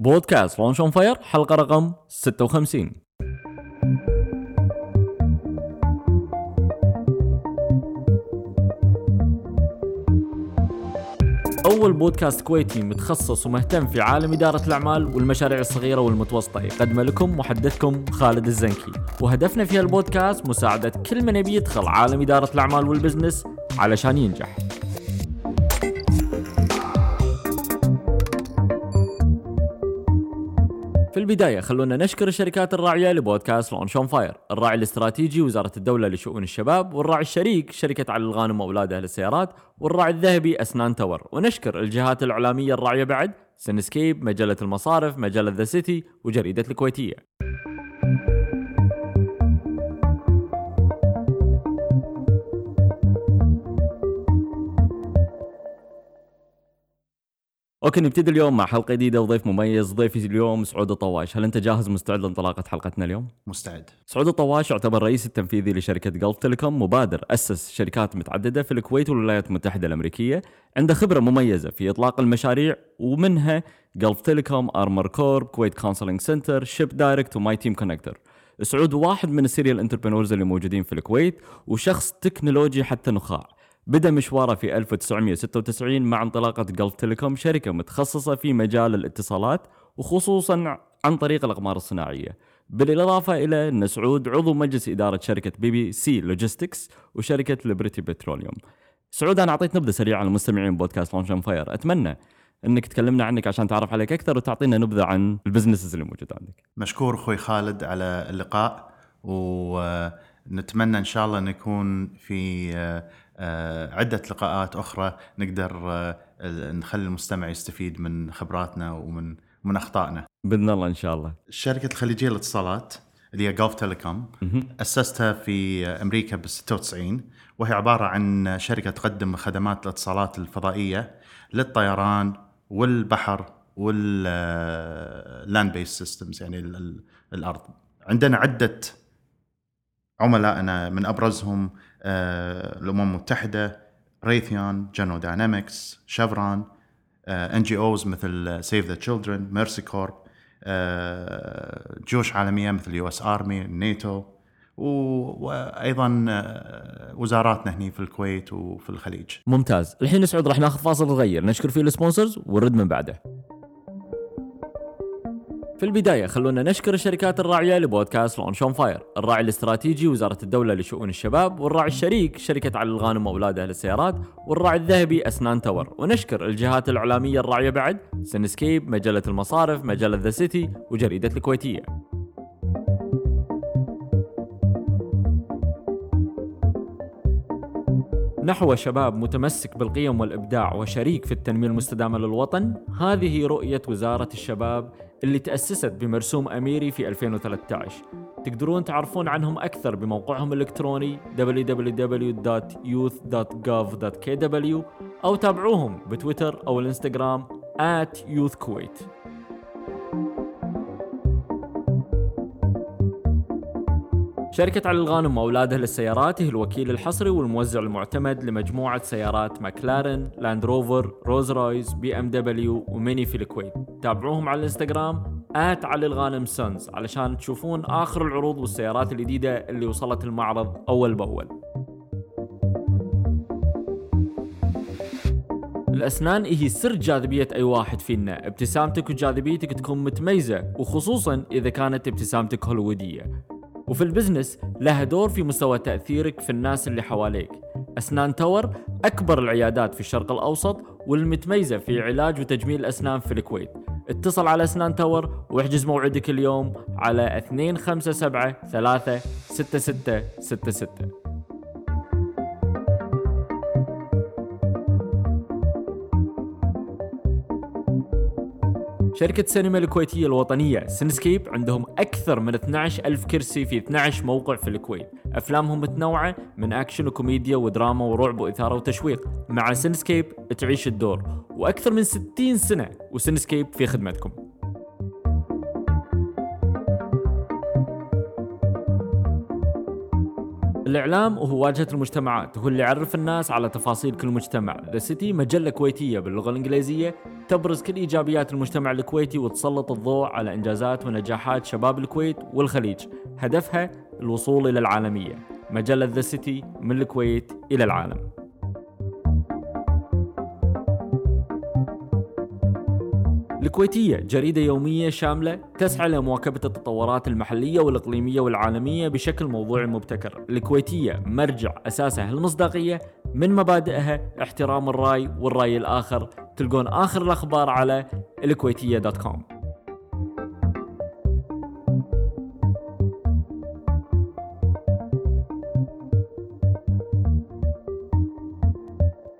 بودكاست Launch on Fire حلقة رقم 56 أول بودكاست كويتي متخصص ومهتم في عالم إدارة الأعمال والمشاريع الصغيرة والمتوسطة. يقدم لكم محدثكم خالد الزنكي. وهدفنا في هالبودكاست مساعدة كل من يبي يدخل عالم إدارة الأعمال وال business علشان ينجح. في البداية خلونا نشكر الشركات الراعية لبودكاست Launch on Fire، الراعي الاستراتيجي وزارة الدولة لشؤون الشباب، والراعي الشريك شركة علي الغانم وأولادها للسيارات، والراعي الذهبي أسنان تاور، ونشكر الجهات الإعلامية الراعية بعد سنسكيب، مجلة المصارف، مجلة The City، وجريدة الكويتية. أوكي نبتدي اليوم مع حلقة جديدة وضيف مميز ضيفي اليوم سعود الطواش. هل أنت جاهز مستعد لانطلاقة حلقتنا اليوم؟ مستعد. سعود الطواش يعتبر رئيس التنفيذي لشركة Gulf Telecom مبادر أسس شركات متعددة في الكويت والولايات المتحدة الأمريكية عنده خبرة مميزة في إطلاق المشاريع ومنها Gulf Telecom Armor Corp Kuwait Counseling Center Ship Direct و My Team Connector سعود واحد من ال serial entrepreneurs اللي موجودين في الكويت وشخص تكنولوجي حتى نخاع. بدأ مشواره في 1996 مع انطلاقة Gulf Telecom شركة متخصصة في مجال الاتصالات وخصوصا عن طريق الأقمار الصناعية. بالإضافة إلى أن سعود عضو مجلس إدارة شركة BBC Logistics وشركة Liberty Petroleum سعود أنا أعطيت نبذة سريعة على المستمعين بودكاست Launch Fire أتمنى أنك تكلمنا عنك عشان تعرف عليك أكثر وتعطينا نبذة عن ال businesses اللي موجودة عندك. مشكور أخوي خالد على اللقاء ونتمنى إن شاء الله نكون في عدة لقاءات أخرى نقدر آه، نخلي المستمع يستفيد من خبراتنا ومن من أخطائنا. بإذن الله إن شاء الله. شركة الخليجية للاتصالات اللي هي Gulf Telecom أسستها في أمريكا بال 96 وهي عبارة عن شركة تقدم خدمات الاتصالات الفضائية للطيران والبحر وال land based systems يعني الأرض. عندنا عدة عملائنا من أبرزهم آه، الأمم المتحدة Raytheon General Dynamics Chevron NGOs مثل Save the Children Mercy Corps جيوش عالمية مثل US Army NATO وأيضا آه، وزاراتنا هنا في الكويت وفي الخليج. ممتاز. الحين نسعد راح ناخذ فاصل صغير نشكر فيه ال sponsors ونرد من بعده. في البداية خلونا نشكر الشركات الراعية لبودكاست Launch on Fire، الراعي الاستراتيجي وزارة الدولة لشؤون الشباب، والراعي الشريك شركة علي الغانم وأولادها للسيارات، والراعي الذهبي أسنان تاور، ونشكر الجهات الإعلامية الراعية بعد سنسكيب، مجلة المصارف، مجلة The City، وجريدة الكويتية. نحو شباب متمسك بالقيم والإبداع وشريك في التنمية المستدامة للوطن هذه رؤية وزارة الشباب اللي تأسست بمرسوم أميري في 2013 تقدرون تعرفون عنهم أكثر بموقعهم الإلكتروني www.youth.gov.kw أو تابعوهم بتويتر أو الإنستغرام at youthkuwait شركة علي الغانم وأولادها للسيارات هي الوكيل الحصري والموزع المعتمد لمجموعة سيارات ماكلارن، لاند روفر، رولز رويس، BMW وميني في الكويت. تابعوهم على الإنستغرام at علي الغانم sons علشان تشوفون آخر العروض والسيارات الجديدة اللي وصلت المعرض أول بأول. الأسنان هي سر جاذبية أي واحد فينا. ابتسامتك وجاذبيتك تكون متميزة وخصوصا إذا كانت ابتسامتك هوليوودية. وفي ال business لها دور في مستوى تأثيرك في الناس اللي حواليك. أسنان تاور أكبر العيادات في الشرق الأوسط والمتميزة في علاج وتجميل الأسنان في الكويت. اتصل على أسنان تاور واحجز موعدك اليوم على 257 3 66 شركة سينما الكويتية الوطنية سينسكيب عندهم أكثر من 12 ألف كرسي في 12 موقع في الكويت. أفلامهم متنوعة من أكشن وكوميديا ودراما ورعب وإثارة وتشويق. مع سينسكيب تعيش الدور. وأكثر من 60 سنة وسينسكيب في خدمتكم. الإعلام هو واجهة المجتمعات هو اللي يعرف الناس على تفاصيل كل مجتمع. ذا سيتي مجلة كويتية باللغة الإنجليزية تبرز كل إيجابيات المجتمع الكويتي وتسلط الضوء على إنجازات ونجاحات شباب الكويت والخليج. هدفها الوصول إلى العالمية. مجلة ذا سيتي من الكويت إلى العالم. الكويتية جريدة يومية شاملة تسعى لمواكبة التطورات المحلية والإقليمية والعالمية بشكل موضوعي مبتكر. الكويتية مرجع أساسها المصداقية من مبادئها احترام الرأي والرأي الآخر. تلقون آخر الأخبار على الكويتية dot com.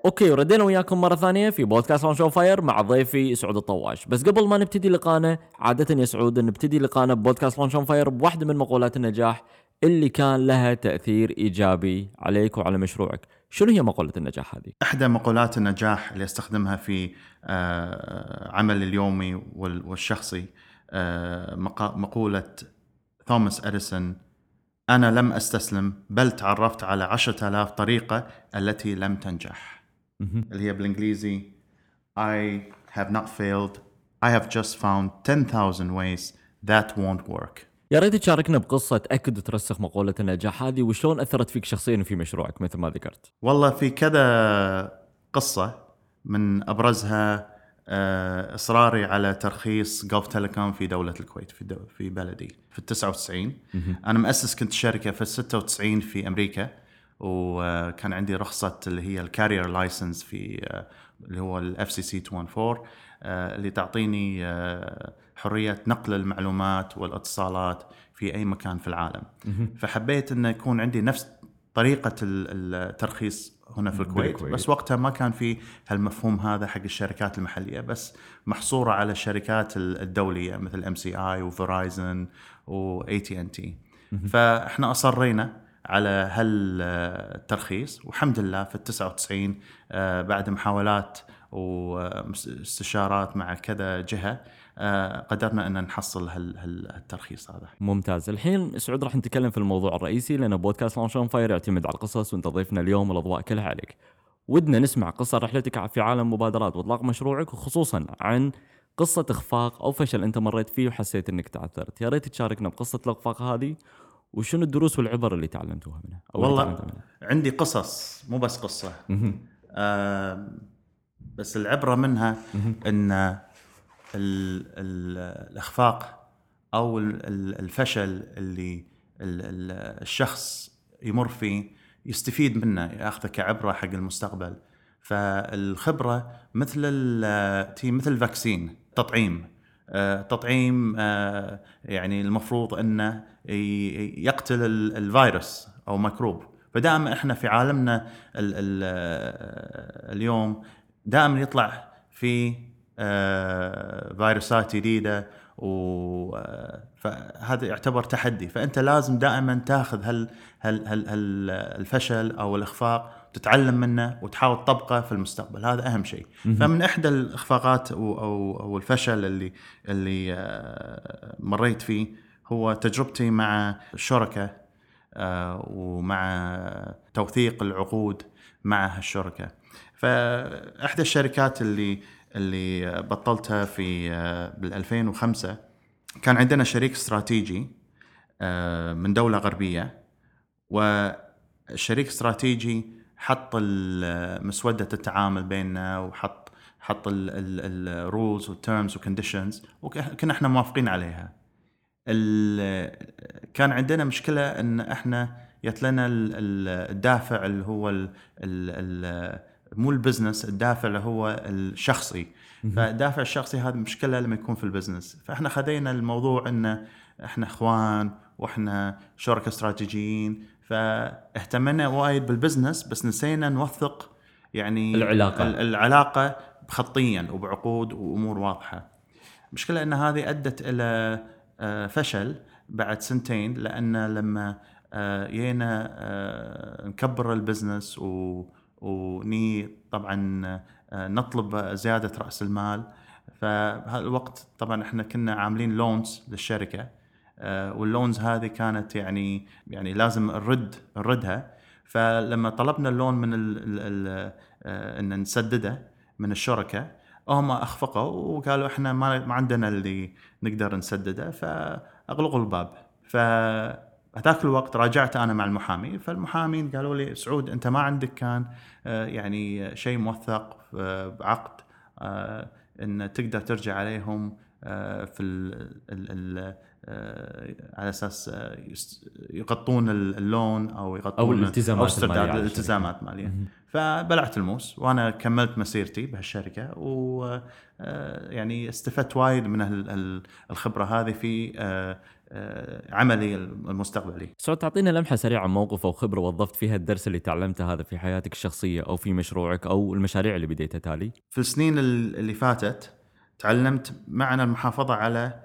Okay وردينا وياكم مرة ثانية في بودكاست On شو Fire مع ضيفي سعود الطواش. بس قبل ما نبتدي لقانا عادة يا سعود نبتدي لقانا بودكاست Launch On Fire بواحدة من مقولات النجاح اللي كان لها تأثير إيجابي عليك وعلى مشروعك. شنو هي مقولة النجاح هذه؟ إحدى مقولات النجاح اللي أستخدمها في آه، عملي اليومي وال- والشخصي آه، مقولة توماس اديسون أنا لم أستسلم بل تعرفت على عشرة آلاف طريقة التي لم تنجح. اللي هي بالإنجليزي I have not failed. I have just found 10,000 ways that won't work. يا ريت تشاركنا بقصة تاكد وترسخ مقولة النجاح هذه وشلون أثرت فيك شخصيا في مشروعك مثل ما ذكرت. والله في كذا قصة من أبرزها آه، إصراري على ترخيص جولف تيليكوم في دولة الكويت في, في بلدي في ال 99 أنا مؤسس كنت شركة في ال 96 في أمريكا. وكان عندي رخصة اللي هي ال carrier license في آه، اللي هو ال FCC 214 آه، اللي تعطيني آه، حرية نقل المعلومات والاتصالات في أي مكان في العالم. فحبيت أن يكون عندي نفس طريقة ال- الترخيص هنا في الكويت. بالكويت. بس وقتها ما كان في هالمفهوم هذا حق الشركات المحلية بس محصورة على الشركات ال- الدولية مثل MCI و Verizon واي تي ان تي فإحنا أصرينا على هالترخيص والحمد لله في ال 99 آه، بعد محاولات واستشارات مع كذا جهة آه، قدرنا أن نحصل هال- هال- هالترخيص هذا. ممتاز. الحين سعود راح نتكلم في الموضوع الرئيسي لأن بودكاست On Fire يعتمد على القصص وانت ضيفنا اليوم الأضواء كلها عليك. ودنا نسمع قصة رحلتك في عالم مبادرات واطلاق مشروعك وخصوصا عن قصة إخفاق أو فشل أنت مريت فيه وحسيت أنك تعثرت، يا ريت تشاركنا بقصة الإخفاق هذه وشنو الدروس والعبر اللي تعلمتوها منها؟ أو والله تعلمتها منها. عندي قصص مو بس قصة. آه بس العبرة منها إن ال ال الأخفاق أو ال- ال- الفشل اللي ال- ال- الشخص يمر فيه يستفيد منه ياخذه كعبرة حق المستقبل. فالخبرة مثل مثل ال vaccine تطعيم. تطعيم آه، يعني المفروض أنه يقتل ال- الفيروس أو ميكروب. فدائما إحنا في عالمنا ال ال اليوم دائما يطلع في آه، فيروسات جديدة و آه، فهذا يعتبر تحدي. فأنت لازم دائما تاخذ هال هال هال الفشل أو الإخفاق تتعلم منه وتحاول تطبقه في المستقبل. هذا أهم شيء. فمن إحدى الإخفاقات أو أو, أو الفشل اللي اللي آه، مريت فيه هو تجربتي مع الشركة آه، ومع توثيق العقود مع هالشركة. فإحدى الشركات اللي اللي بطلتها في آه، بال 2005 كان عندنا شريك استراتيجي من دولة غربية. والشريك استراتيجي حط مسودة التعامل بيننا وحط حط ال rules وال terms وال conditions وكنا إحنا موافقين عليها. كان عندنا مشكلة إن إحنا جت لنا ال- ال- الدافع اللي هو ال ال ال مو ال business الدافع اللي هو الشخصي. فالدافع الشخصي هذا مشكلة لما يكون في ال business فإحنا خذينا الموضوع إن إحنا إخوان وإحنا شركاء استراتيجيين فاهتمنا وايد بال business بس نسينا نوثق يعني العلاقة. ال- العلاقة خطيا وبعقود وأمور واضحة المشكلة إن هذه أدت إلى آه، فشل بعد سنتين لأن لما آه، جينا آه، نكبر ال business و وني طبعا نطلب زيادة رأس المال فبهالوقت طبعا إحنا كنا عاملين لونز للشركة واللونز هذه كانت يعني يعني لازم نرد نردها. فلما طلبنا اللون من ال ال آه، إن نسدده من الشركة هم أخفقوا وقالوا إحنا ما ما عندنا اللي نقدر نسدده فأغلقوا الباب. ف هذاك الوقت راجعت أنا مع المحامي فالمحامين قالوا لي سعود أنت ما عندك كان آه، يعني شيء موثق آه، بعقد آه، إن تقدر ترجع عليهم آه، في ال ال ال آه، على أساس آه، يغطون ال- اللون أو يغطون أو الالتزامات المالية على الالتزامات مالية. فبلعت الموس وأنا كملت مسيرتي بهالشركة و آه، يعني استفدت وايد من ال- ال- الخبرة هذه في آه، آه، عملي المستقبلي. سعود تعطينا لمحة سريعة عن موقف أو خبرة وظفت فيها الدرس اللي تعلمته هذا في حياتك الشخصية أو في مشروعك أو المشاريع اللي بديتها تالي؟ في السنين ال- اللي فاتت تعلمت معنى المحافظة على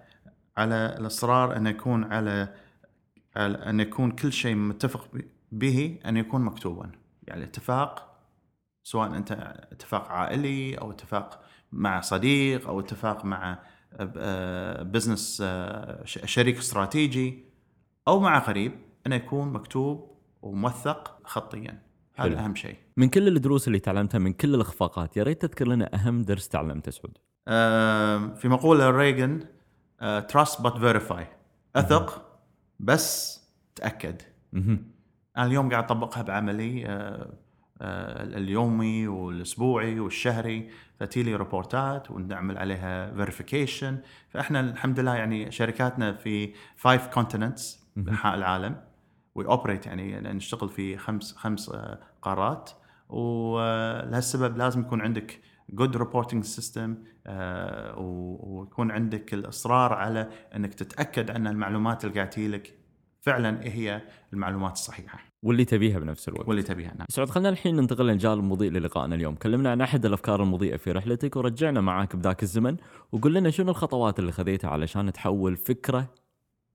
على الإصرار أن يكون على, على أن يكون كل شيء متفق به أن يكون مكتوبا. يعني اتفاق سواء أنت اتفاق عائلي أو اتفاق مع صديق أو اتفاق مع آه، business آه، ش- شريك استراتيجي أو مع قريب انه يكون مكتوب وموثق خطيا. هذا أهم شيء. من كل الدروس اللي تعلمتها من كل الإخفاقات يا ريت تذكر لنا أهم درس تعلمته سعود. في مقولة ريغن trust but verify أثق بس تأكد. أنا اليوم قاعد أطبقها بعملي آه، آه، اليومي والأسبوعي والشهري. فتجي لي reports ونعمل عليها verification فإحنا الحمد لله يعني شركاتنا في five continents بانحاء العالم. we operate يعني نشتغل في خمس خمس آه، قارات. ولهالسبب لازم يكون عندك good reporting system ويكون عندك الإصرار على إنك تتأكد أن المعلومات اللي قاعد تجيلك فعلا هي المعلومات الصحيحة. واللي تبيها بنفس الوقت. واللي تبيها نعم. سعود خلينا الحين ننتقل للجانب المضيء للقائنا اليوم. كلمنا عن أحد الأفكار المضيئة في رحلتك ورجعنا معاك بذاك الزمن وقول لنا شنو الخطوات اللي خذيتها علشان تحول فكرة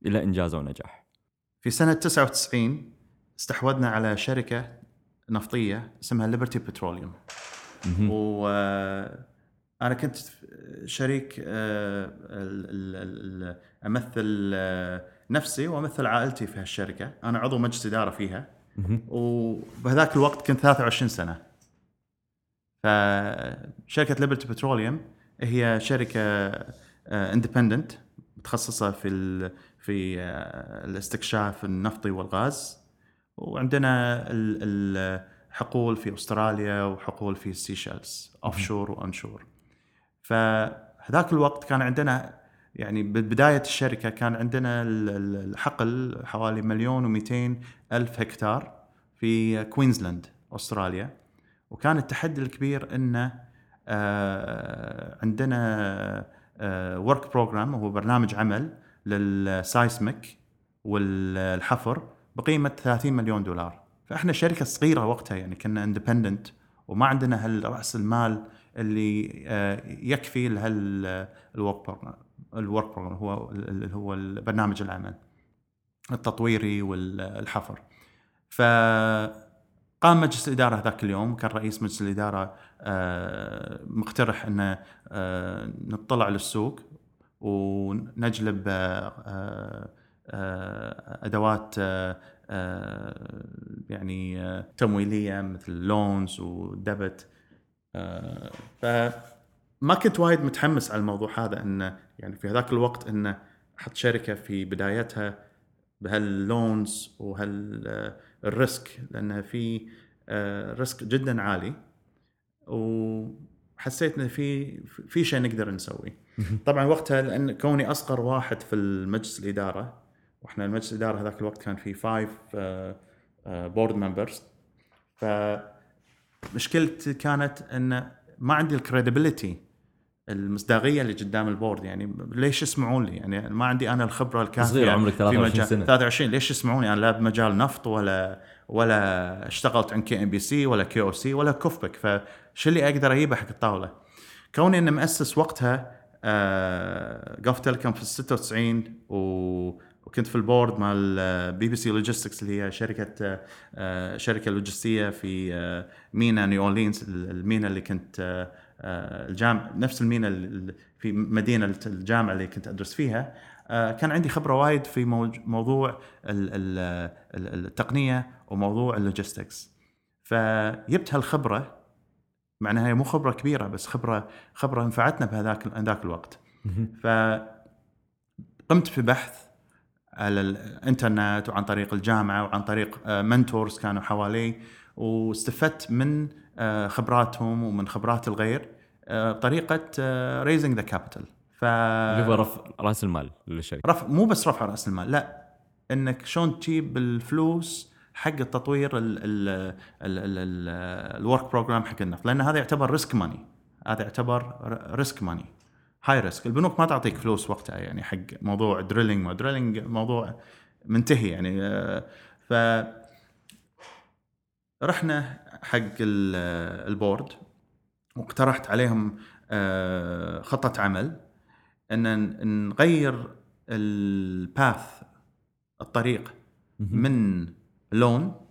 إلى إنجاز ونجاح في سنة 99 استحوذنا على شركة نفطية اسمها ليبرتي بتروليوم وأنا كنت شريك آه، أمثل آه، نفسي وأمثل عائلتي في هالشركة. أنا عضو مجلس إدارة فيها. وبهذاك الوقت كنت 23 سنة. فشركه ليبرتي بتروليوم هي شركة independent متخصصة في في آه، الاستكشاف النفطي والغاز. وعندنا ال- ال- حقول في أستراليا وحقول في السيشلز offshore و onshore فهذاك الوقت كان عندنا يعني بداية الشركة كان عندنا ال- ال- الحقل حوالي مليون و200 ألف هكتار في كوينزلاند أستراليا. وكان التحدي الكبير أنه آه، عندنا work program هو برنامج عمل لل seismic والحفر بقيمة 30 مليون دولار. فإحنا شركة صغيرة وقتها يعني كنا independent وما عندنا هالرأس المال اللي آه، يكفي لهال work ال work program هو اللي هو برنامج العمل التطويري والحفر. فقام مجلس الإدارة ذاك اليوم كان رئيس مجلس الإدارة آه، مقترح أنه آه، نطلع للسوق ونجلب آه، آه، يعني آه، تمويلية مثل loans و debt آه، فما كنت وايد متحمس على الموضوع هذا انه يعني في هذاك الوقت انه أحط شركة في بدايتها بهال loans وهال risk لأنها في risk جدا عالي. وحسيت إن في في شيء نقدر نسويه طبعا وقتها لأن كوني أصغر واحد في المجلس الإدارة وإحنا المجلس الاداره هذاك الوقت كان في five board members فمشكلتي كانت إن ما عندي ال credibility المصداقية اللي قدام ال board يعني ليش يسمعون لي؟ يعني ما عندي أنا الخبرة الكافية صغير، عمرك في 23 مجال سنة. 23 ليش يسمعوني؟ أنا لا بمجال نفط ولا ولا اشتغلت عن KNPC ولا KOC ولا KUFPEC. فشو اللي أقدر أجيبه حق الطاولة؟ كوني إني مؤسس وقتها آه جلف تيليكوم في ال 96 و وكنت في ال board مال بي بي سي Logistics اللي هي شركة آه، شركة لوجستية في آه، مينا نيو أورلينز المينا اللي كنت آه، الجامعة نفس المينا في مدينة الجامعة اللي كنت أدرس فيها. كان عندي خبرة وايد في موضوع ال- ال- ال- التقنية وموضوع ال logistics فجبت هالخبرة معناها هي مو خبرة كبيرة بس خبرة خبرة نفعتنا بهذاك ذاك الوقت. ف قمت ببحث على الإنترنت وعن طريق الجامعة وعن طريق mentors كانوا حوالي واستفدت من آه، خبراتهم ومن خبرات الغير آه، بطريقة raising the capital ف اللي هو رفع رأس المال للشركه رفع مو بس رفع رأس المال لا إنك شلون تجيب الفلوس حق التطوير ال work program حق النفط لأن هذا يعتبر risk money هذا يعتبر risk money high risk البنوك ما تعطيك فلوس وقتها يعني حق موضوع drilling ما drilling موضوع منتهي يعني آه، ف رحنا حق ال board واقترحت عليهم آه، خطة عمل إن نغير ال path الطريق من loan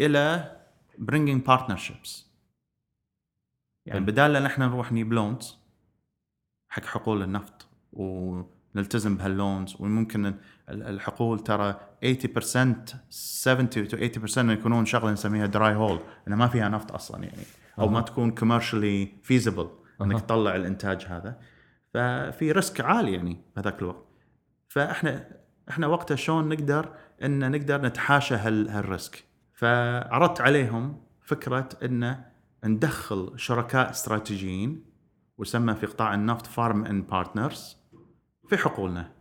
إلى bringing partnerships. يعني بدال ان إحنا نروح نجيب loans حق حقول النفط ونلتزم بهال loans وممكن الحقول ترى 80% 70 to 80% يكونون شغلة نسميها dry hole انها ما فيها نفط أصلا يعني أو ما تكون commercially feasible إنك تطلع الإنتاج هذا. ففي risk عالي يعني بهذاك الوقت. فإحنا إحنا وقتها شلون نقدر إن نقدر نتحاشى هال risk؟ فعرضت عليهم فكرة إن ندخل شركاء استراتيجيين وسمى في قطاع النفط farm-in partners في حقولنا.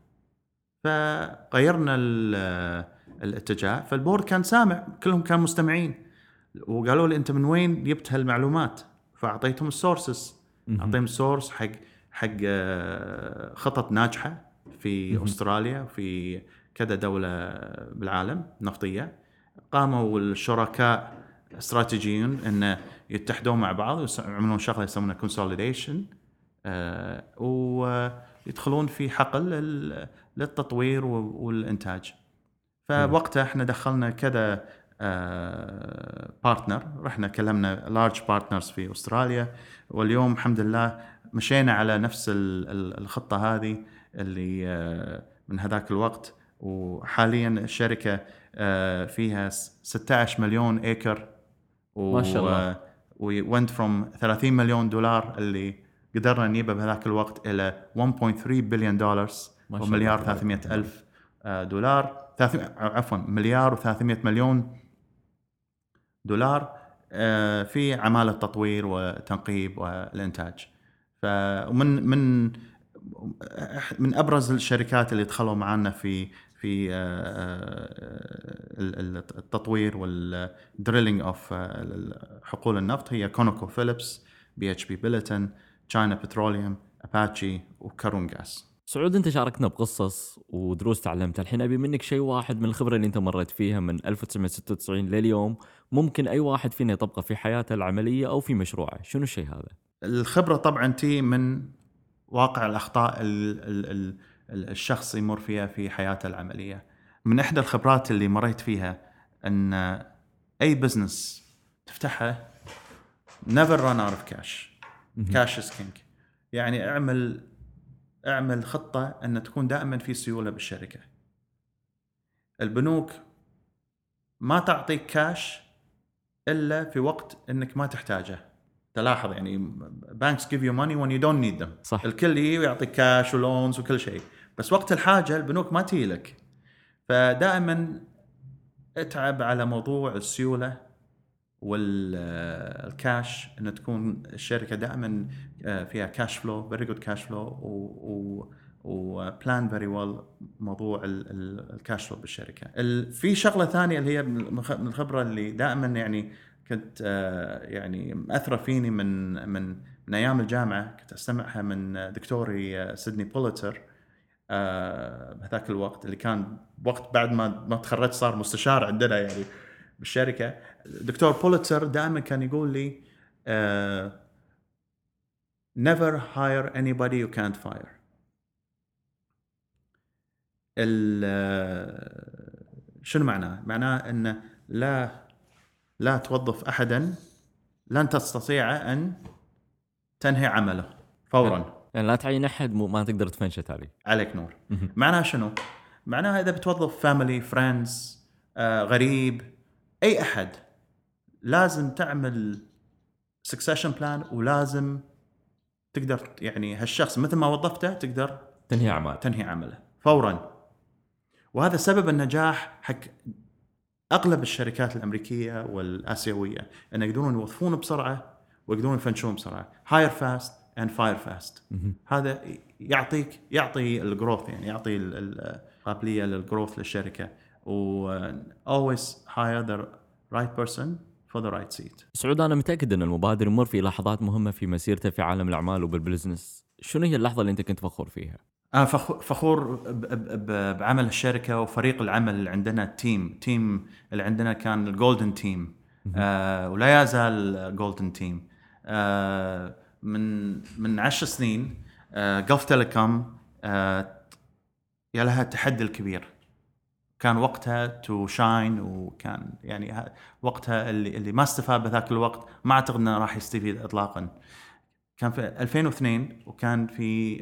فغيرنا الاتجاه فال board كان سامع كلهم كانوا مستمعين. وقالوا لي أنت من وين جبت هالمعلومات؟ فأعطيتهم ال sources. أعطيهم source حق حق آه، خطط ناجحة في أستراليا وفي كذا دولة بالعالم نفطية. قاموا الشركاء استراتيجيون إنه يتحدون مع بعض ويعملون شغلة يسمونها consolidation آه ويدخلون في حقل للتطوير والإنتاج. فوقتها إحنا دخلنا كذا آه partner رحنا كلمنا large partners في أستراليا. واليوم الحمد لله مشينا على نفس الخطة هذه اللي آه من هذاك الوقت. وحاليا الشركة آه فيها 16 مليون acre ما شاء الله. we went from 30 مليون دولار اللي قدرنا نجيبه بهذاك الوقت إلى 1.3 بليون دولار ومليار 300 ألف آه، دولار. عفوا مليار و300 مليون دولار آه، في عمالة تطوير وتنقيب والإنتاج. فمن من من أبرز الشركات اللي دخلوا معنا في في آه، آه، التطوير وال drilling of حقول النفط. هي كونوكو فيليبس بي إتش بي بيلتون تشاينا بتروليوم أباتشي وكارون جاس سعود أنت شاركتنا بقصص ودروس تعلمتها الحين أبي منك شيء واحد من الخبرة اللي أنت مريت فيها من 1996 لليوم. ممكن أي واحد فينا يطبقه في حياته العملية أو في مشروعه. شنو الشيء هذا؟ الخبرة طبعا تي من واقع الأخطاء ال ال ال الشخص يمر فيها في حياته العملية. من إحدى الخبرات اللي مريت فيها أن أي business تفتحها never run out of cash. cash is king يعني اعمل اعمل خطة أن تكون دائما في سيولة بالشركة. البنوك ما تعطيك كاش إلا في وقت إنك ما تحتاجه. تلاحظ يعني banks give you money when you don't need them صح. الكل يعطيك cash و loans وكل شيء. بس وقت الحاجة البنوك ما تجي لك فدائما اتعب على موضوع السيولة والكاش ان تكون الشركة دائما آه، فيها cash flow very good cash flow و plan very well موضوع ال cash flow بالشركة. في شغلة ثانية اللي هي من الخبرة اللي دائما يعني كنت آه، يعني مأثرة فيني من من من أيام الجامعة كنت أستمعها من دكتوري آه، سيدني بوليتر بهذاك الوقت اللي كان وقت بعد ما ما تخرجت صار مستشار عندنا يعني بالشركة. دكتور بوليتر دائما كان يقول لي never hire anybody you can't fire. ال شنو معناه؟ معناه إن لا لا توظف احدا لن تستطيع أن تنهي عمله فورا. يعني لا تعين أحد ما تقدر تفنشه عليك نور. معناها شنو؟ معناها إذا بتوظف family friends آه غريب أي أحد لازم تعمل succession plan ولازم تقدر يعني هالشخص مثل ما وظفته تقدر تنهي اعمال تنهي عمله. فورا. وهذا سبب النجاح حق أغلب الشركات الأمريكية والآسيوية انه يقدرون يوظفون بسرعة ويقدرون يفنشون بسرعة. hire fast and fire fast هذا يعطيك يعطي ال growth يعني يعطي ال- القابلية لل growth للشركة. و always hire the right person for the right seat. سعود أنا متأكد أن المبادر يمر في لحظات مهمة في مسيرته في عالم الأعمال وبال business شنو هي اللحظة اللي أنت كنت فخور فيها؟ أنا فخو- فخور بعمل الشركة وفريق العمل اللي عندنا ال team team اللي عندنا كان ال golden team آه ولا يزال golden team آه من من عشر سنين آه جلف تيليكوم آه يا لها التحدي الكبير. كان وقتها to shine وكان يعني وقتها اللي اللي ما استفاد بذاك الوقت ما أعتقد إنه راح يستفيد اطلاقا. كان في 2002 وكان في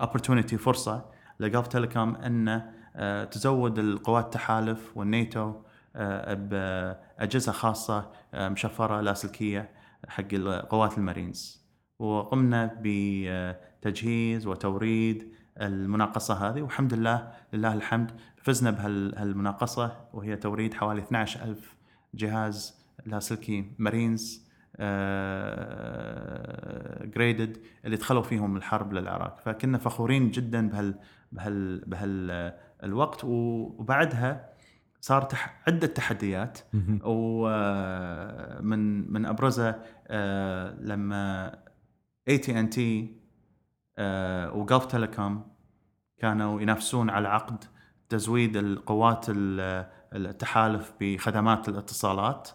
opportunity فرصة لجلف تيليكوم ان آه، تزود القوات التحالف والناتو آه، بأجهزة خاصة آه، مشفرة لاسلكية. حق قوات المارينز. وقمنا بتجهيز وتوريد المناقصة هذه والحمد لله لله الحمد فزنا بهالمناقصه وهي توريد حوالي 12000 جهاز لاسلكي مارينز graded اللي دخلوا فيهم الحرب للعراق. فكنا فخورين جدا بهال بهال بهال وبعدها صار تح عدة تحديات. ومن من أبرزها آه، لما اي تي ان تي وجلف تيليكوم كانوا ينافسون على عقد تزويد القوات ال- التحالف بخدمات الاتصالات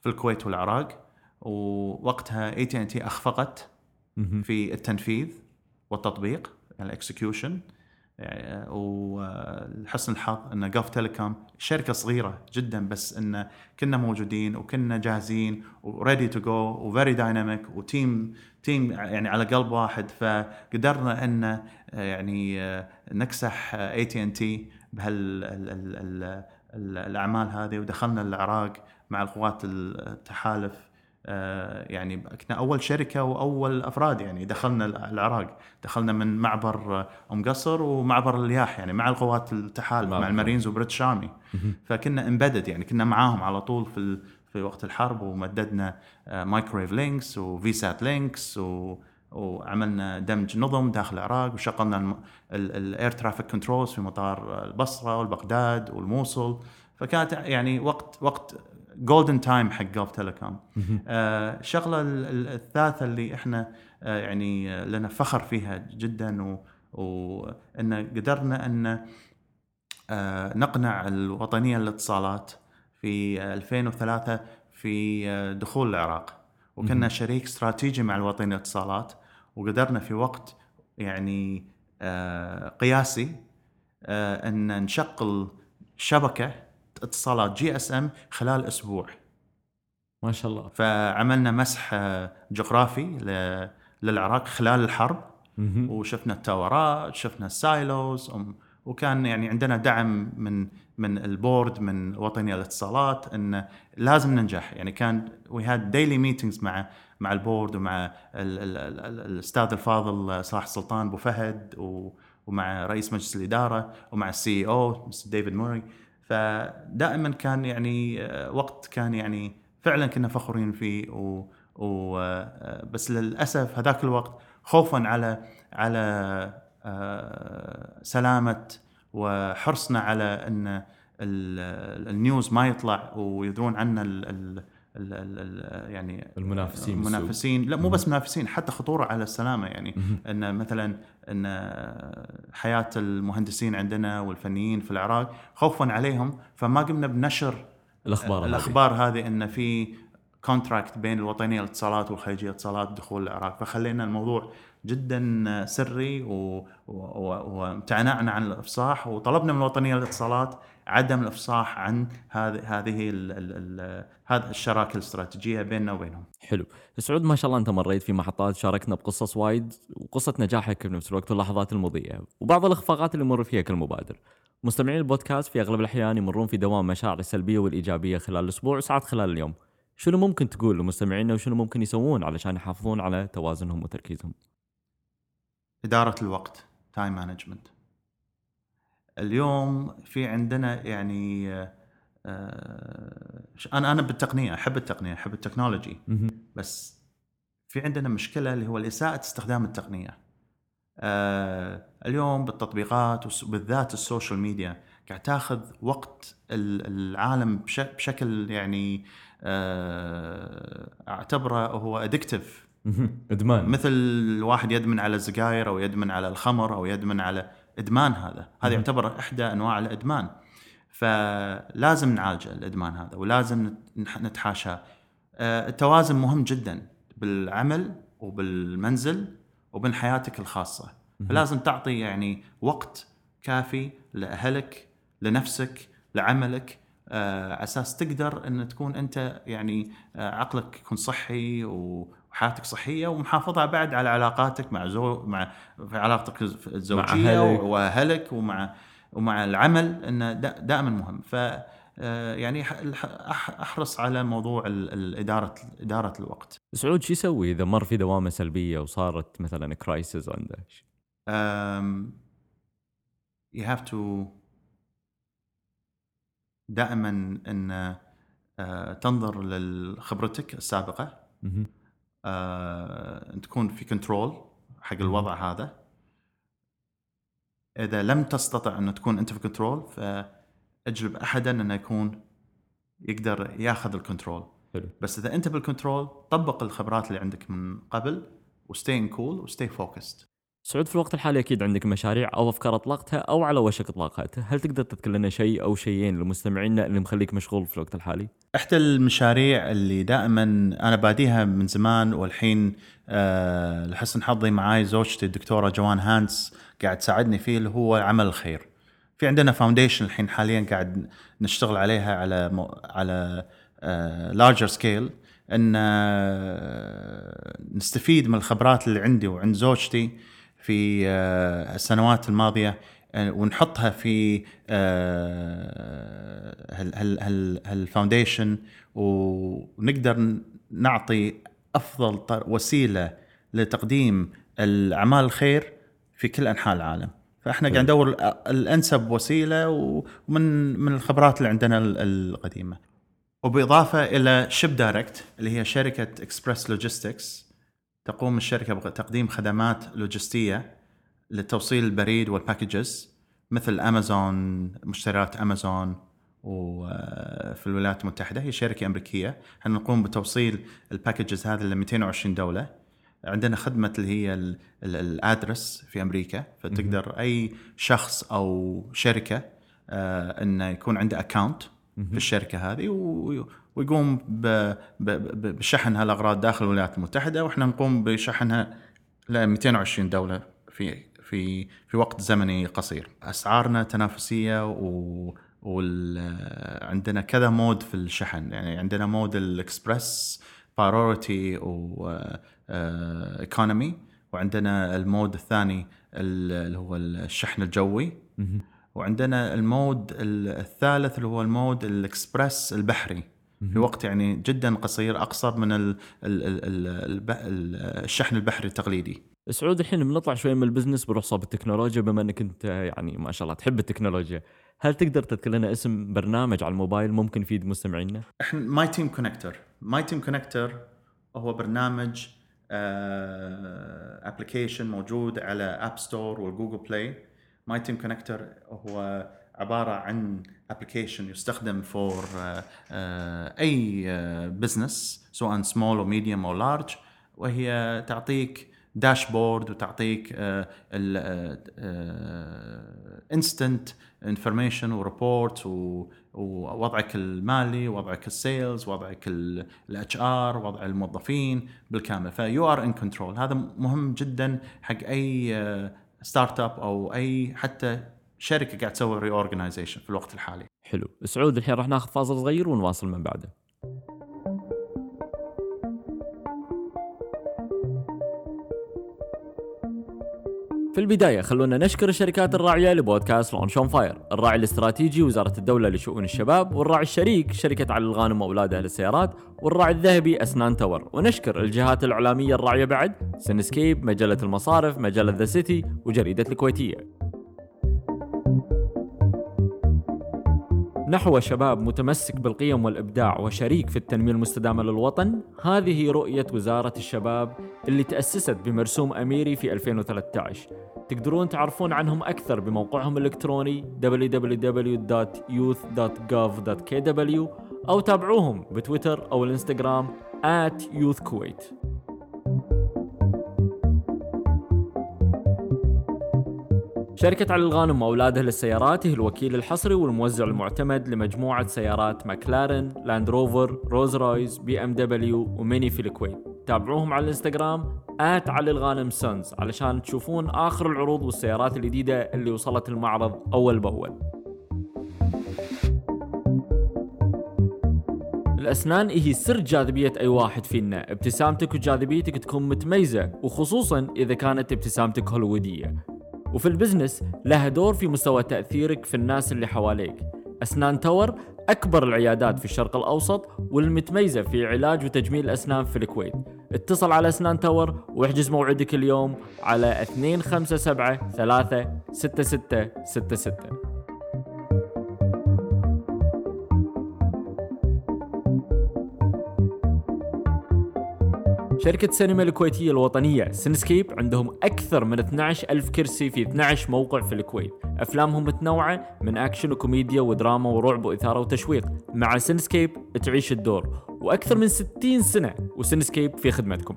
في الكويت والعراق. ووقتها اي تي ان تي أخفقت في التنفيذ والتطبيق ال execution ولحسن الحظ إن جلف تيليكوم شركة صغيرة جدا بس إن كنا موجودين وكنا جاهزين و ready to go و very dynamic و team team يعني على قلب واحد. فقدرنا إن يعني نكسح اي تي ان تي بهالاعمال هذه ودخلنا العراق مع القوات التحالف يعني كنا أول شركة وأول أفراد يعني دخلنا العراق. دخلنا من معبر آه، أم قصر ومعبر الياح يعني مع القوات التحالف. مع المارينز و British Army فكنا embedded يعني كنا معاهم على طول في في وقت الحرب ومددنا microwave links و VSAT links و وعملنا دمج نظم داخل العراق وشغلنا ال air traffic controls في مطار البصرة والبغداد والموصل. فكانت يعني وقت وقت golden time حق جولف تيليكوم آه، الشغلة ال- ال- الثالثة اللي إحنا آه، يعني آه، لنا فخر فيها جدا و وإن قدرنا إن نقنع الوطنية للاتصالات في آه، 2003 في دخول العراق. وكنا شريك استراتيجي مع الوطنية للاتصالات وقدرنا في وقت يعني قياسي إن نشغل شبكة اتصالات GSM خلال أسبوع. ما شاء الله. فعملنا مسح آه، جغرافي للعراق خلال الحرب. وشفنا ال towers شفنا ال silos وكان يعني عندنا دعم من من ال board من وطنيه الاتصالات إن لازم ننجح. يعني كان we had daily meetings مع مع ال board ومع ال ال ال ال الأستاذ الفاضل صلاح السلطان أبو فهد ومع رئيس مجلس الإدارة ومع ال CEO ديفيد موري. فدائما كان يعني آه، وقت كان يعني فعلا كنا فخورين فيه و, و آه، بس للأسف هذاك الوقت خوفا على على آه، سلامة وحرصنا على إن ال- ال news ما يطلع ويدرون عنا ال ال يعني المنافسين. المنافسين. لا مو بس منافسين حتى خطورة على السلامة. يعني إن مثلا إن حياة المهندسين عندنا والفنيين في العراق خوفا عليهم فما قمنا بنشر الأخبار. الأخبار هذه إن في كونتراكت بين الوطنية للاتصالات والخليجية للاتصالات دخول العراق. فخلينا الموضوع جدا سري و- و- و- وامتنعنا عن الإفصاح وطلبنا من الوطنية للاتصالات عدم الإفصاح عن هذه هذه ال- ال- ال- هذه الشراكة الاستراتيجية بيننا وبينهم. حلو. سعود ما شاء الله أنت مريت في محطات شاركنا بقصص وايد وقصة نجاحك في نفس الوقت واللحظات المضيئة وبعض الإخفاقات اللي يمر فيها كل مبادر. مستمعين البودكاست في أغلب الأحيان يمرون في دوام مشاعر السلبيه والإيجابية خلال الأسبوع وساعات خلال اليوم. شنو ممكن تقول لمستمعينا وشنو ممكن يسوون علشان يحافظون على توازنهم وتركيزهم؟ إدارة الوقت time management اليوم في عندنا يعني آه، أنا أنا بالتقنية أحب التقنية أحب ال technology. بس في عندنا مشكلة اللي هو اساءه استخدام التقنية. آه، اليوم بالتطبيقات وبالذات ال social media قاعد تاخذ وقت العالم بشكل يعني آه، أعتبره هو addictive إدمان. مثل الواحد يدمن على السجاير أو يدمن على الخمر أو يدمن على ادمان هذا. هذا يعتبر إحدى أنواع الإدمان. فلازم نعالج الإدمان هذا ولازم نتحاشاه التوازن مهم جدا بالعمل وبالمنزل وبين حياتك الخاصه فلازم تعطي يعني وقت كافي لأهلك لنفسك لعملك. آه، على أساس تقدر إن تكون أنت يعني آه، عقلك يكون صحي وحياتك صحية ومحافظة بعد على علاقاتك مع زو مع في علاقتك الزوجية وأهلك ومع ومع العمل انه دائما مهم ف آه، يعني أحرص على موضوع الاداره إدارة الوقت. سعود شو يسوي إذا مر في دوامة سلبية وصارت مثلا كرايسيس عنده؟ um, you have to دائما إن uh, تنظر لخبرتك السابقة uh, تكون في control حق الوضع هذا. إذا لم تستطع أن تكون أنت في control فأجلب أحدا انه يكون يقدر ياخذ ال control حلو. بس إذا أنت بال control طبق الخبرات اللي عندك من قبل و stay cool و stay focused سعود في الوقت الحالي أكيد عندك مشاريع أو أفكار أطلقتها أو على وشك اطلاقها، هل تقدر تذكر لنا شيء أو شيئين لمستمعينا اللي مخليك مشغول في الوقت الحالي؟ إحدى المشاريع اللي دائما أنا باديها من زمان والحين أه لحسن حظي معاي زوجتي الدكتورة جوان هانس قاعد تساعدني فيه اللي هو عمل الخير. في عندنا foundation الحين حاليا قاعد نشتغل عليها على م... على larger uh, scale إن uh, نستفيد من الخبرات اللي عندي وعند زوجتي في آه، السنوات الماضية آه، ونحطها في آه، هال foundation ونقدر نعطي أفضل وسيلة لتقديم الأعمال الخير في كل أنحاء العالم. فإحنا قاعد ندور الأنسب وسيلة ومن من الخبرات اللي عندنا القديمة. وبإضافة إلى شيب دايركت اللي هي شركة express logistics تقوم الشركة بتقديم خدمات لوجستية لتوصيل البريد وال packages مثل امازون مشتريات امازون وفي الولايات المتحدة. هي شركة أمريكية. إحنا نقوم بتوصيل ال packages هذه ل 220 دولة. عندنا خدمة اللي هي ال address في أمريكا. فتقدر أي شخص أو شركة آه، إنه يكون عنده account في الشركة هذه ويقوم بشحن هالاغراض داخل الولايات المتحدة وإحنا نقوم بشحنها ل 220 دولة في في في وقت زمني قصير. أسعارنا تنافسية و وعندنا كذا mode في الشحن. يعني عندنا mode ال express priority و economy وعندنا ال mode الثاني اللي هو الشحن الجوي. وعندنا ال mode الثالث اللي هو ال mode ال express البحري. في وقت يعني جدا قصير أقصر من ال ال ال الشحن البحري التقليدي. سعود الحين بنطلع شوي من ال business بنروح صوب التكنولوجيا بما إنك أنت يعني ما شاء الله تحب التكنولوجيا، هل تقدر تذكر لنا اسم برنامج على الموبايل ممكن يفيد مستمعينا؟ إحنا My Team Connector، My Team Connector هو برنامج application uh, موجود على App Store وال Google Play. My Team Connector هو عبارة عن application يستخدم for uh, uh, أي business uh, سواء سمول أو medium أو large وهي تعطيك dashboard وتعطيك instant information و report ووضعك المالي وضعك ال sales وضعك ال HR وضع الموظفين بالكامل. ف you are in control هذا مهم جدا حق أي startup أو أي حتى شركة قاعد تسوي reorganization في الوقت الحالي. حلو، سعود الحين راح ناخذ فاصل صغير ونواصل من بعده. في البداية خلونا نشكر الشركات الراعية لبودكاست Launch on Fire الراعي الاستراتيجي وزارة الدولة لشؤون الشباب والراعي الشريك شركة علي الغانم وأولادها للسيارات والراعي الذهبي أسنان تاور ونشكر الجهات الإعلامية الراعية بعد سنسكيب مجلة المصارف مجلة The City وجريدة الكويتية نحو شباب متمسك بالقيم والإبداع وشريك في التنمية المستدامة للوطن هذه رؤية وزارة الشباب اللي تأسست بمرسوم أميري في 2013 تقدرون تعرفون عنهم أكثر بموقعهم الإلكتروني www.youth.gov.kw أو تابعوهم بتويتر أو الإنستغرام at youthkuwait. شركة علي الغانم وأولاده للسيارات هي الوكيل الحصري والموزع المعتمد لمجموعة سيارات ماكلارن، لاند روفر، رولز رويس، بي ام دبليو وميني في الكويت تابعوهم على الإنستغرام at علي الغانم sons علشان تشوفون آخر العروض والسيارات الجديدة اللي وصلت المعرض أول بأول. الأسنان هي سر جاذبية أي واحد فينا. ابتسامتك وجاذبيتك تكون متميزة وخصوصا إذا كانت ابتسامتك هوليوودية. وفي ال business لها دور في مستوى تأثيرك في الناس اللي حواليك. أسنان تاور أكبر العيادات في الشرق الأوسط والمتميزة في علاج وتجميل الأسنان في الكويت. اتصل على أسنان تاور واحجز موعدك اليوم على 257 3 66 شركة سينما الكويتية الوطنية سينسكيب عندهم أكثر من 12 ألف كرسي في 12 موقع في الكويت. أفلامهم متنوعة من أكشن وكوميديا ودراما ورعب وإثارة وتشويق. مع سينسكيب تعيش الدور. وأكثر من 60 سنة وسينسكيب في خدمتكم.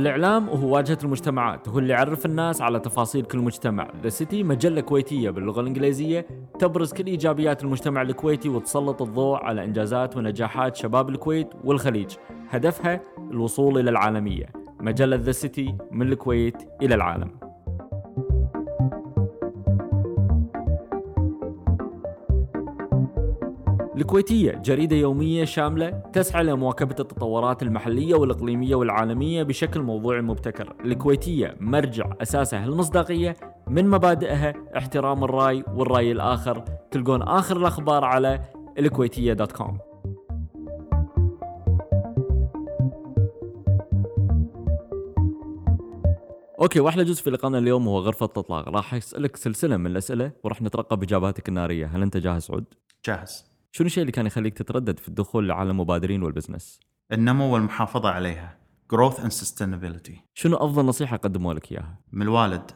الإعلام وهو واجهة المجتمعات هو اللي يعرف الناس على تفاصيل كل مجتمع. ذا سيتي مجلة كويتية باللغة الإنجليزية تبرز كل إيجابيات المجتمع الكويتي وتسلط الضوء على إنجازات ونجاحات شباب الكويت والخليج. هدفها الوصول إلى العالمية. مجلة ذا سيتي من الكويت إلى العالم. الكويتية. جريدة يومية شاملة تسعى لمواكبة التطورات المحلية والإقليمية والعالمية بشكل موضوعي مبتكر. الكويتية مرجع أساسها المصداقية من مبادئها احترام الرأي والرأي الآخر. تلقون آخر الأخبار على الكويتية دوت كوم okay وأحلى جزء في لقاءنا اليوم هو غرفة الإطلاق راح أسألك سلسلة من الأسئلة وراح نترقب إجاباتك النارية. هل أنت جاهز سعود؟ جاهز. شنو الشيء اللي كان يخليك تتردد في الدخول لعالم المبادرين وال business؟ النمو والمحافظة عليها growth and sustainability شنو أفضل نصيحة قدموا لك إياها؟ من الوالد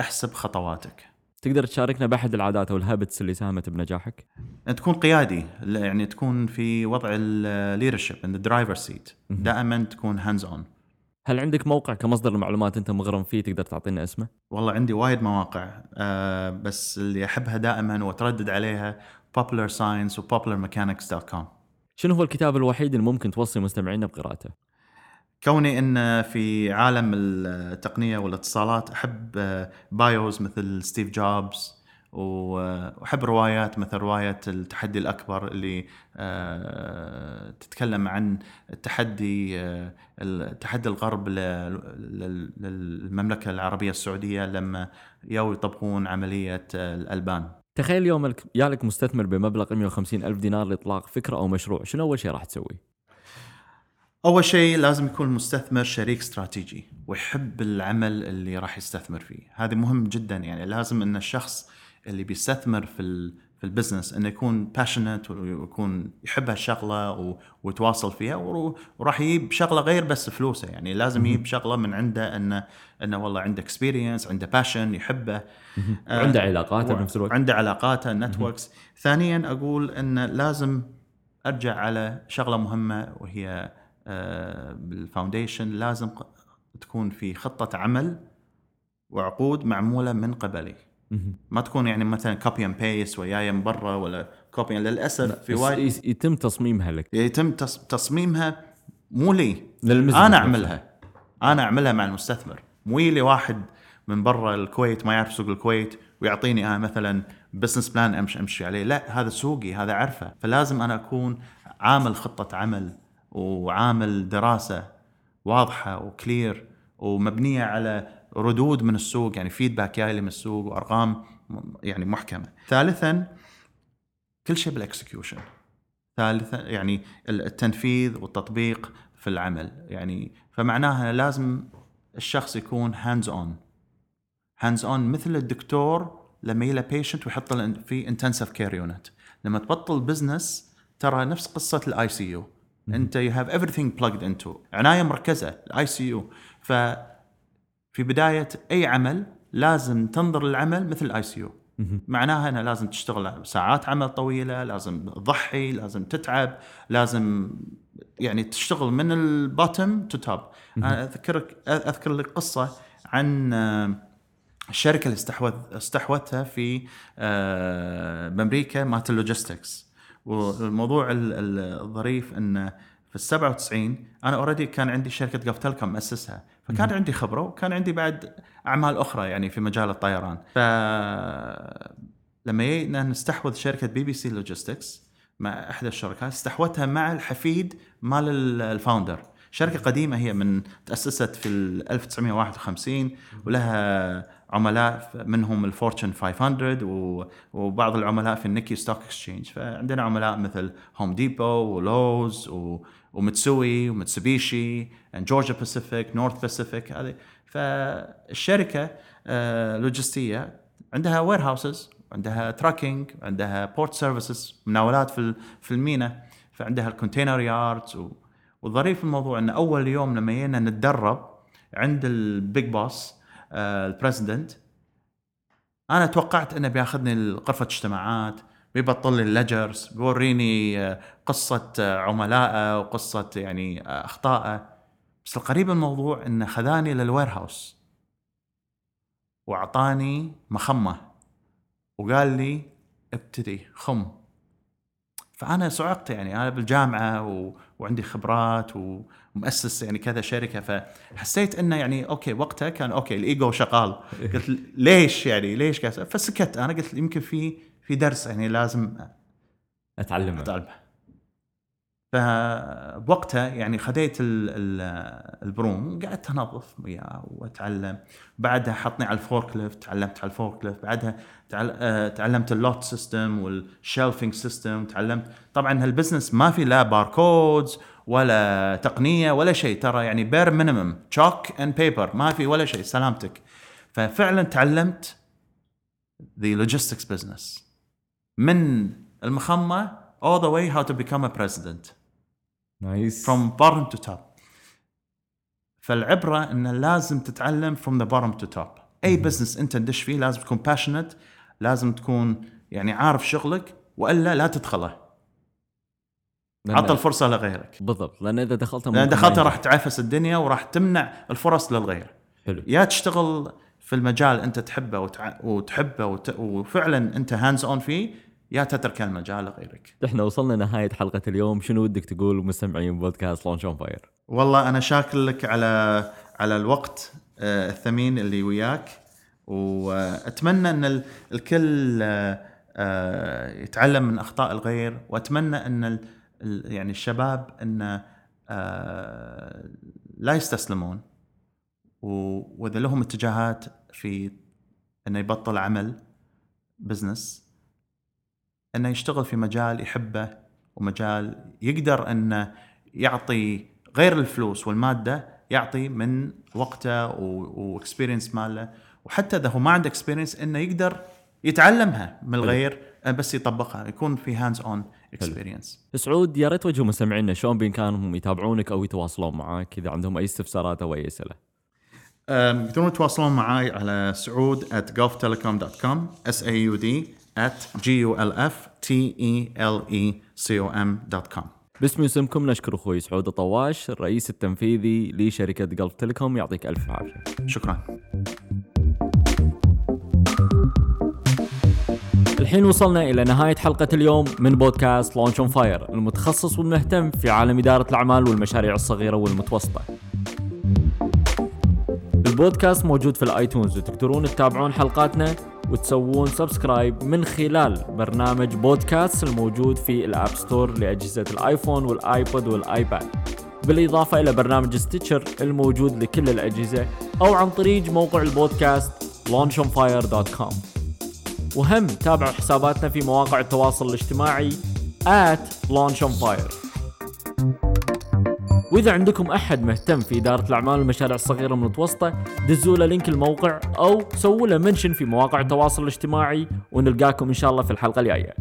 احسب خطواتك تقدر تشاركنا بأحد العادات أو ال habits اللي ساهمت بنجاحك؟ تكون قيادي يعني تكون في وضع ال leadership in driver seat دائما تكون hands on هل عندك موقع كمصدر المعلومات أنت مغرم فيه تقدر تعطينا اسمه؟ والله عندي وايد مواقع آه بس اللي أحبها دائما وأتردد عليها popular science و popularmechanics.com شنو هو الكتاب الوحيد اللي ممكن توصي مستمعينا بقراءته؟ كوني إن في عالم التقنية والاتصالات أحب بايوز مثل ستيف جوبز واحب روايات مثل رواية التحدي الأكبر اللي آه، تتكلم عن التحدي آه، تحدي الغرب للمملكة العربية السعودية لما يو يطبقون عملية الألبان تخيل يوم يالك مستثمر بمبلغ 150 ألف دينار لإطلاق فكرة أو مشروع شنو أول شيء راح تسوي؟ أول شيء لازم يكون المستثمر شريك استراتيجي ويحب العمل اللي راح يستثمر فيه هذا مهم جدا يعني لازم أن الشخص اللي بيستثمر في في ال business إنه يكون patient ويكون يحب هالشغلة ويتواصل فيها وراح يجيب شغلة غير بس فلوسه. يعني لازم يجيب شغلة من عنده انه إنه والله عنده experience عنده passion يحبه. آه عنده علاقاته بنفس الوقت. عنده علاقاته networks ثانيا أقول إنه لازم أرجع على شغلة مهمة وهي آه بال foundation لازم تكون في خطة عمل وعقود معمولة من قبلي. ما تكون يعني مثلا copy and paste وياي من برا ولا copy للأسف في وايد يتم تصميمها لك. يتم تصميمها مو لي. أنا أعملها. أنا أعملها مع المستثمر. مو لي واحد من برا الكويت ما يعرف سوق الكويت ويعطيني أنا مثلا business plan امشي أمشي عليه. لا هذا سوقي هذا عارفه فلازم أنا أكون عامل خطة عمل وعامل دراسة واضحة و clear ومبنية على ردود من السوق يعني feedback جاي من السوق وأرقام يعني محكمة. ثالثا كل شيء بال execution. ثالثا يعني التنفيذ والتطبيق في العمل. يعني فمعناها لازم الشخص يكون hands on hands on مثل الدكتور لما يلا patient ويحط في intensive care unit لما تبطل business ترى نفس قصة ال ICU أنت you have everything plugged into. عناية مركزة ال ICU ف في بداية أي عمل لازم تنظر للعمل مثل ال ICU. معناها انه لازم تشتغل ساعات عمل طويلة لازم تضحي لازم تتعب لازم يعني تشتغل من ال bottom to top أنا اذكرك أذكر لك قصة عن الشركة اللي استحوذ استحوذتها في آه، بأمريكا مالت ال logistics. والموضوع الظريف إنه في ال 97 أنا already كان عندي شركة جلف تلكم مؤسسها فكان عندي خبرة وكان عندي بعد أعمال أخرى يعني في مجال الطيران. ف لما جينا نستحوذ شركة بي بي سي لوجيستكس مع إحدى الشركات استحوذتها مع الحفيد مال ال founder شركة قديمة هي من تأسست في 1951 ولها عملاء منهم ال Fortune 500 وبعض العملاء في ال Nikkei Stock Exchange فعندنا عملاء مثل Home Depot و Lowe's ومتسوي ومتسوبيشي Georgia Pacific North Pacific هذه. فالشركة آه، لوجستية عندها warehouses عندها trucking عندها port services مناولات في في المينا فعندها ال container yards والظريف الموضوع إن أول يوم لما جينا نتدرب عند ال big boss ال president أنا توقعت إنه بياخذني لغرفة اجتماعات بيبطل لي ال ledgers بيوريني آه، قصة آه، عملائه وقصة يعني آه، أخطائه. بس الغريب الموضوع إنه خذاني لل warehouse وأعطاني مخمة وقال لي ابتدي خم. فأنا صعقت يعني أنا بالجامعة و... وعندي خبرات ومؤسس يعني كذا شركة فحسيت إنه يعني okay وقتها كان أوكي الإيجو شغال. قلت ليش يعني ليش كذا فسكت. أنا قلت يمكن في في درس يعني لازم أتعلمه. أتعلمه. فبوقتها يعني خذيت ال broom قعدت أنظف وياه وأتعلم. بعدها حطني على ال forklift تعلمت على ال forklift. بعدها آه، تعلمت ال lot system وال shelving system تعلمت. طبعا هال business ما في لا barcodes ولا تقنية ولا شيء. ترى يعني bare minimum chalk and paper ما في ولا شيء. سلامتك. ففعلا تعلمت the logistics business من المخمة all the way how to become a president. nice from bottom to top. فالعبرة انه لازم تتعلم from the bottom to top. أي business أنت تدش فيه لازم تكون passionate لازم تكون يعني عارف شغلك وإلا لا تدخله. عطى الفرصه لغيرك. بالضبط. لأن إذا دخلتها لأن دخلتها راح تعفس الدنيا وراح تمنع الفرص للغير. حلو. يا تشتغل في المجال أنت تحبه وتع... وتحبه وت... وفعلا أنت hands on فيه يا تترك المجال لغيرك إحنا وصلنا نهاية حلقة اليوم. شنو ودك تقول مستمعين بودكاست Launch on Fire والله أنا شاكر لك على على الوقت آه، الثمين اللي وياك. وأتمنى أن الكل آه، آه، يتعلم من أخطاء الغير. وأتمنى أن يعني الشباب أن لا يستسلمون. وإذا لهم اتجاهات في انه يبطل عمل بزنس أنه يشتغل في مجال يحبه ومجال يقدر انه يعطي غير الفلوس والمادة يعطي من وقته و experience ماله. وحتى إذا هو ما عنده experience أنه يقدر يتعلمها من الغير بس يطبقها يكون في hands on experience سعود يا ريت توجه مستمعينا شلون بامكانهم يتابعونك أو يتواصلون معك إذا عندهم أي استفسارات أو أي أسئلة؟ يقدرون يتواصلون معي على سعود at gulftelecom.com s a u d at g u l f t e l e c o m dot com باسم واسمكم نشكر أخوي سعود الطواش الرئيس التنفيذي لشركة Gulf Telecom يعطيك ألف عافية. شكرا. الحين وصلنا إلى نهاية حلقة اليوم من بودكاست Launch on Fire المتخصص والمهتم في عالم إدارة الأعمال والمشاريع الصغيرة والمتوسطة. البودكاست موجود في ال iTunes وتقدرون تتابعون حلقاتنا وتسوون subscribe من خلال برنامج بودكاست الموجود في ال App Store لأجهزة ال iPhone وال iPod وال iPad بالإضافة إلى برنامج Stitcher الموجود لكل الأجهزة أو عن طريق موقع البودكاست launchonfire.com وهم تابعوا حساباتنا في مواقع التواصل الاجتماعي at launchonfire. وإذا عندكم أحد مهتم في إدارة الأعمال والمشاريع الصغيرة والمتوسطه دزوا له لينك الموقع أو سووا له منشن في مواقع التواصل الاجتماعي ونلقاكم إن شاء الله في الحلقة الجاية.